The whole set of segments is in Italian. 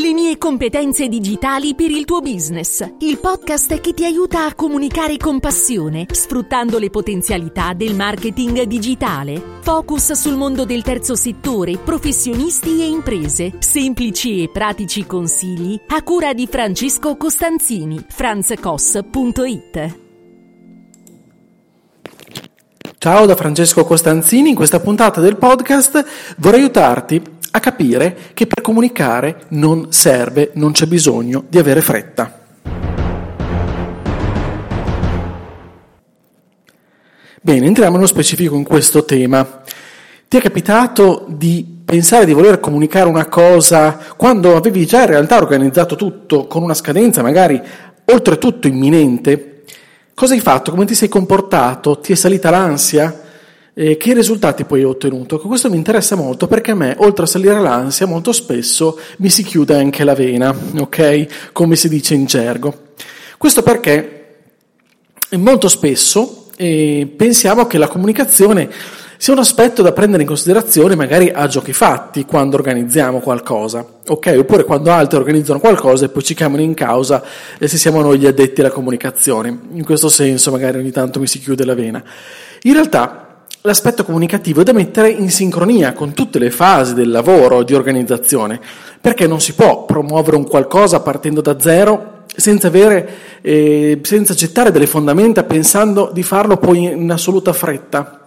Le mie competenze digitali per il tuo business. Il podcast che ti aiuta a comunicare con passione, sfruttando le potenzialità del marketing digitale. Focus sul mondo del terzo settore, professionisti e imprese. Semplici e pratici consigli a cura di Francesco Costanzini. franzcos.it Ciao da Francesco Costanzini, in questa puntata del podcast vorrei aiutarti a capire che per comunicare non serve, non c'è bisogno di avere fretta. Bene, entriamo nello specifico in questo tema. Ti è capitato di pensare di voler comunicare una cosa quando avevi già in realtà organizzato tutto con una scadenza magari oltretutto imminente? Cosa hai fatto? Come ti sei comportato? Ti è salita l'ansia? Eh, che risultati poi hai ottenuto? Ecco, questo mi interessa molto perché a me, oltre a salire l'ansia, molto spesso mi si chiude anche la vena, ok? Come si dice in gergo. Questo perché molto spesso eh, pensiamo che la comunicazione sia un aspetto da prendere in considerazione magari a giochi fatti quando organizziamo qualcosa, ok? Oppure quando altri organizzano qualcosa e poi ci chiamano in causa se siamo noi gli addetti alla comunicazione. In questo senso magari ogni tanto mi si chiude la vena. In realtà l'aspetto comunicativo è da mettere in sincronia con tutte le fasi del lavoro di organizzazione, perché non si può promuovere un qualcosa partendo da zero senza, avere, eh, senza gettare delle fondamenta pensando di farlo poi in assoluta fretta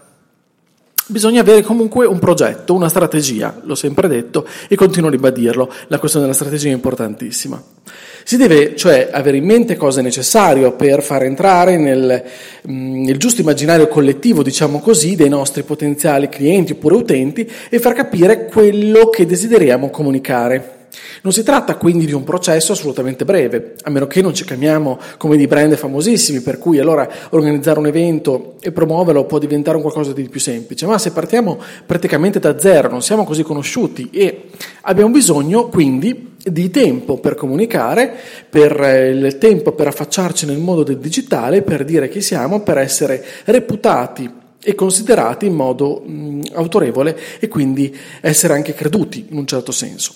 Bisogna avere comunque un progetto, una strategia, l'ho sempre detto e continuo a ribadirlo, la questione della strategia è importantissima. Si deve cioè avere in mente cosa è necessario per far entrare nel, mm, nel giusto immaginario collettivo, diciamo così, dei nostri potenziali clienti oppure utenti e far capire quello che desideriamo comunicare. Non si tratta quindi di un processo assolutamente breve, a meno che non ci chiamiamo come di brand famosissimi, per cui allora organizzare un evento e promuoverlo può diventare un qualcosa di più semplice, ma se partiamo praticamente da zero, non siamo così conosciuti e abbiamo bisogno quindi di tempo per comunicare, per eh, il tempo per affacciarci nel mondo del digitale, per dire chi siamo, per essere reputati e considerati in modo mh, autorevole e quindi essere anche creduti in un certo senso.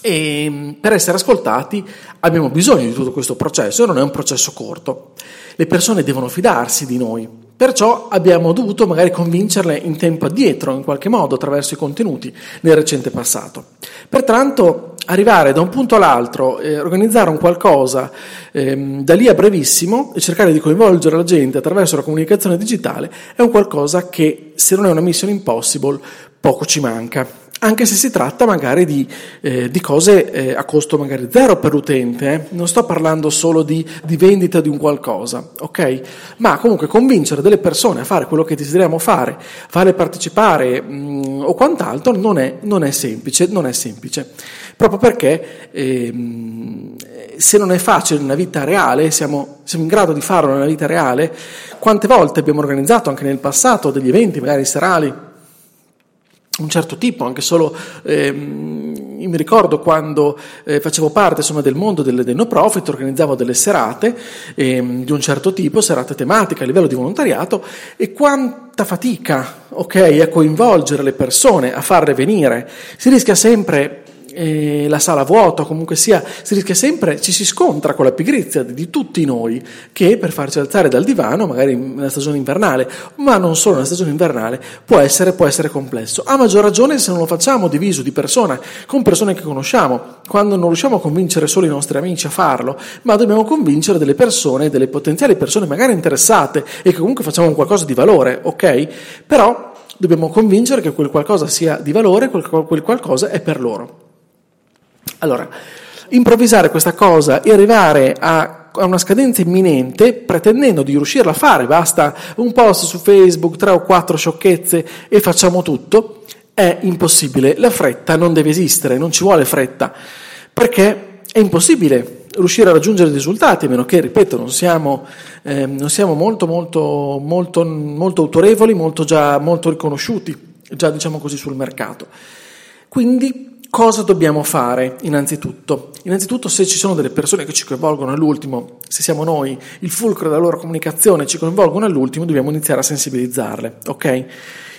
E per essere ascoltati abbiamo bisogno di tutto questo processo e non è un processo corto. Le persone devono fidarsi di noi, perciò abbiamo dovuto magari convincerle in tempo addietro, in qualche modo, attraverso i contenuti nel recente passato. Pertanto arrivare da un punto all'altro, eh, organizzare un qualcosa eh, da lì a brevissimo e cercare di coinvolgere la gente attraverso la comunicazione digitale è un qualcosa che, se non è una mission impossible, poco ci manca anche se si tratta magari di, eh, di cose eh, a costo magari zero per l'utente, eh? non sto parlando solo di, di, vendita di un qualcosa, ok? Ma comunque convincere delle persone a fare quello che desideriamo fare, farle partecipare mh, mm, o quant'altro non è, non è, semplice, non è semplice, proprio perché ehm, se non è facile nella vita reale, siamo, siamo in grado di farlo nella vita reale, quante volte abbiamo organizzato anche nel passato degli eventi magari serali, un certo tipo, anche solo ehm, mi ricordo quando eh, facevo parte insomma, del mondo del, del no profit, organizzavo delle serate ehm, di un certo tipo, serate tematiche a livello di volontariato e quanta fatica okay, a coinvolgere le persone, a farle venire, si rischia sempre eh, la sala vuota, comunque sia, si rischia sempre, ci si scontra con la pigrizia di tutti noi che per farci alzare dal divano, magari nella stagione invernale, ma non solo nella stagione invernale, può essere, può essere complesso. A maggior ragione se non lo facciamo diviso di persona, con persone che conosciamo, quando non riusciamo a convincere solo i nostri amici a farlo, ma dobbiamo convincere delle persone, delle potenziali persone magari interessate e che comunque facciamo qualcosa di valore, ok? Però dobbiamo convincere che quel qualcosa sia di valore, quel qualcosa è per loro. Allora, improvvisare questa cosa e arrivare a, a una scadenza imminente pretendendo di riuscirla a fare, basta un post su Facebook, tre o quattro sciocchezze e facciamo tutto, è impossibile. La fretta non deve esistere, non ci vuole fretta, perché è impossibile riuscire a raggiungere risultati, a meno che, ripeto, non siamo, eh, non siamo molto, molto, molto, molto autorevoli, molto, già, molto riconosciuti, già diciamo così, sul mercato. Quindi Cosa dobbiamo fare innanzitutto? Innanzitutto se ci sono delle persone che ci coinvolgono all'ultimo, se siamo noi il fulcro della loro comunicazione ci coinvolgono all'ultimo, dobbiamo iniziare a sensibilizzarle, ok?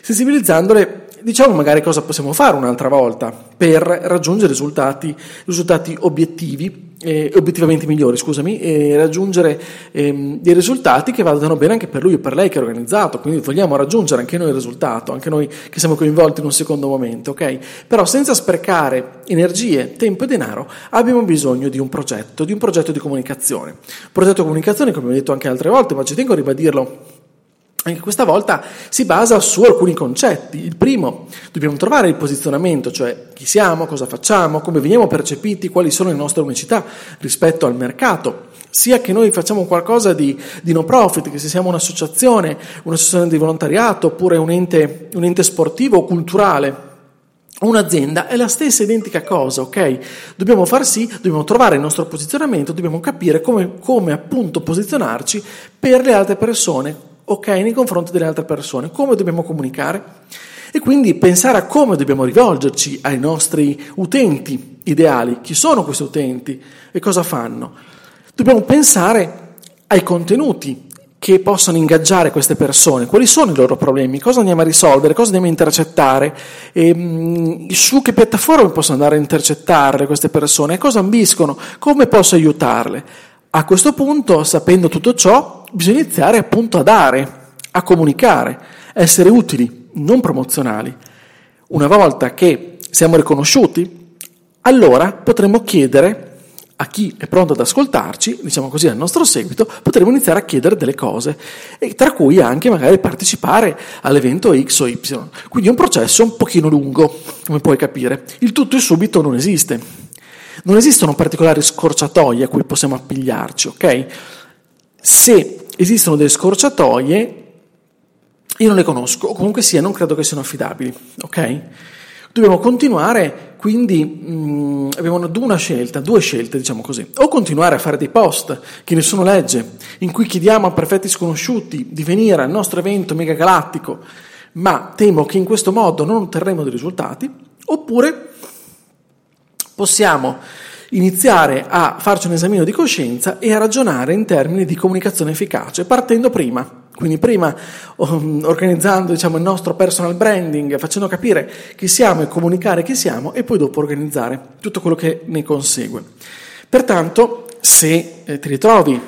Sensibilizzandole diciamo magari cosa possiamo fare un'altra volta per raggiungere risultati, risultati obiettivi eh, obiettivamente migliori, scusami, e raggiungere ehm, dei risultati che vadano bene anche per lui e per lei che è organizzato, quindi vogliamo raggiungere anche noi il risultato, anche noi che siamo coinvolti in un secondo momento, ok? Però senza sprecare energie, tempo e denaro abbiamo bisogno di un progetto, di un progetto di comunicazione. Progetto di comunicazione, come ho detto anche altre volte, ma ci tengo a ribadirlo anche questa volta si basa su alcuni concetti. Il primo, dobbiamo trovare il posizionamento, cioè chi siamo, cosa facciamo, come veniamo percepiti, quali sono le nostre unicità rispetto al mercato. Sia che noi facciamo qualcosa di, di no profit, che se siamo un'associazione, un'associazione di volontariato oppure un ente, un ente sportivo o culturale, un'azienda è la stessa identica cosa, ok? Dobbiamo far sì, dobbiamo trovare il nostro posizionamento, dobbiamo capire come, come appunto posizionarci per le altre persone, ok nei confronti delle altre persone, come dobbiamo comunicare? E quindi pensare a come dobbiamo rivolgerci ai nostri utenti ideali, chi sono questi utenti? E cosa fanno. Dobbiamo pensare ai contenuti che possono ingaggiare queste persone, quali sono i loro problemi, cosa andiamo a risolvere, cosa andiamo a intercettare, e, mh, su che piattaforme possono andare a intercettarle queste persone, cosa ambiscono, come posso aiutarle. A questo punto, sapendo tutto ciò, bisogna iniziare appunto a dare, a comunicare, essere utili, non promozionali. Una volta che siamo riconosciuti, allora potremo chiedere a chi è pronto ad ascoltarci, diciamo così, al nostro seguito, potremo iniziare a chiedere delle cose, e tra cui anche magari partecipare all'evento X o Y. Quindi è un processo un pochino lungo, come puoi capire. Il tutto e subito non esiste. Non esistono particolari scorciatoie a cui possiamo appigliarci, ok? Se esistono delle scorciatoie, io non le conosco, o comunque sia, non credo che siano affidabili, ok? Dobbiamo continuare, quindi mh, mm, abbiamo una scelta, due scelte, diciamo così. O continuare a fare dei post che nessuno legge, in cui chiediamo a perfetti sconosciuti di venire al nostro evento mega galattico, ma temo che in questo modo non otterremo dei risultati, oppure possiamo iniziare a farci un esamino di coscienza e a ragionare in termini di comunicazione efficace, partendo prima. Quindi prima um, organizzando diciamo, il nostro personal branding, facendo capire chi siamo e comunicare chi siamo e poi dopo organizzare tutto quello che ne consegue. Pertanto, se eh, ti ritrovi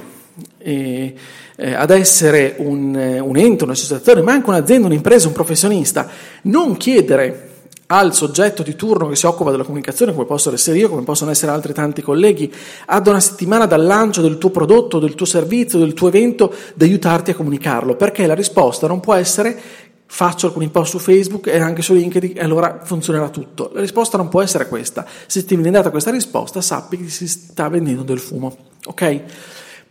eh, eh, ad essere un, eh, un ente, un'associazione, ma anche un'azienda, un'impresa, un professionista, non chiedere al soggetto di turno che si occupa della comunicazione, come posso essere io, come possono essere altri tanti colleghi, ad una settimana dal lancio del tuo prodotto, del tuo servizio, del tuo evento, di aiutarti a comunicarlo, perché la risposta non può essere faccio alcuni post su Facebook e anche su LinkedIn e allora funzionerà tutto. La risposta non può essere questa. Se ti viene data questa risposta, sappi che si sta vendendo del fumo, ok?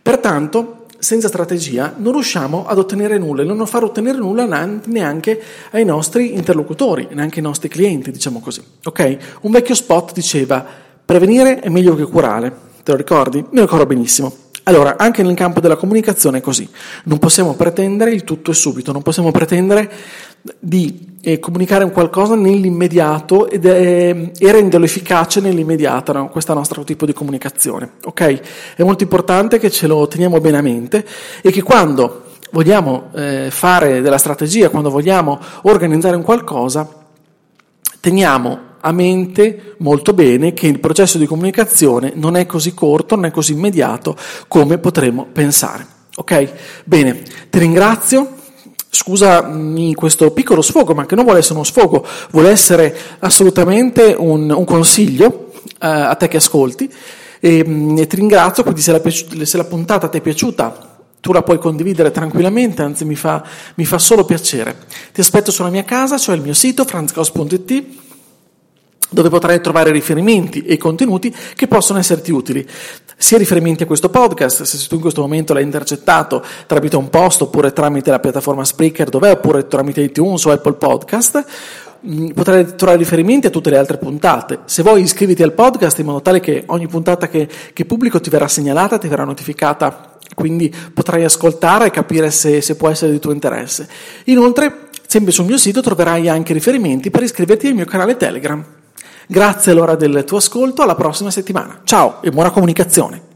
Pertanto, senza strategia non riusciamo ad ottenere nulla e non far ottenere nulla neanche ai nostri interlocutori, neanche ai nostri clienti, diciamo così. Ok? Un vecchio spot diceva prevenire è meglio che curare. Te lo ricordi? Me lo ricordo benissimo. Allora, anche nel campo della comunicazione è così. Non possiamo pretendere il tutto e subito, non possiamo pretendere di eh, comunicare un qualcosa nell'immediato ed, eh, e renderlo efficace nell'immediata, no? questo nostro tipo di comunicazione. Okay? È molto importante che ce lo teniamo bene a mente e che quando vogliamo eh, fare della strategia, quando vogliamo organizzare un qualcosa, teniamo a mente molto bene che il processo di comunicazione non è così corto, non è così immediato come potremmo pensare. Ok? Bene, ti ringrazio. Scusami questo piccolo sfogo, ma che non vuole essere uno sfogo, vuole essere assolutamente un, un consiglio eh, a te che ascolti. E, mm, e ti ringrazio, quindi se la, se la, puntata ti è piaciuta tu la puoi condividere tranquillamente, anzi mi fa, mi fa solo piacere. Ti aspetto sulla mia casa, cioè il mio sito franzcos.it dove potrai trovare riferimenti e contenuti che possono esserti utili, sia riferimenti a questo podcast, se tu in questo momento l'hai intercettato tramite un post oppure tramite la piattaforma Spreaker dov'è oppure tramite iTunes o Apple Podcast, mm, potrai trovare riferimenti a tutte le altre puntate. Se vuoi iscriviti al podcast in modo tale che ogni puntata che, che pubblico ti verrà segnalata, ti verrà notificata, quindi potrai ascoltare e capire se, se può essere di tuo interesse. Inoltre, sempre sul mio sito troverai anche riferimenti per iscriverti al mio canale Telegram. Grazie allora del tuo ascolto, alla prossima settimana. Ciao e buona comunicazione.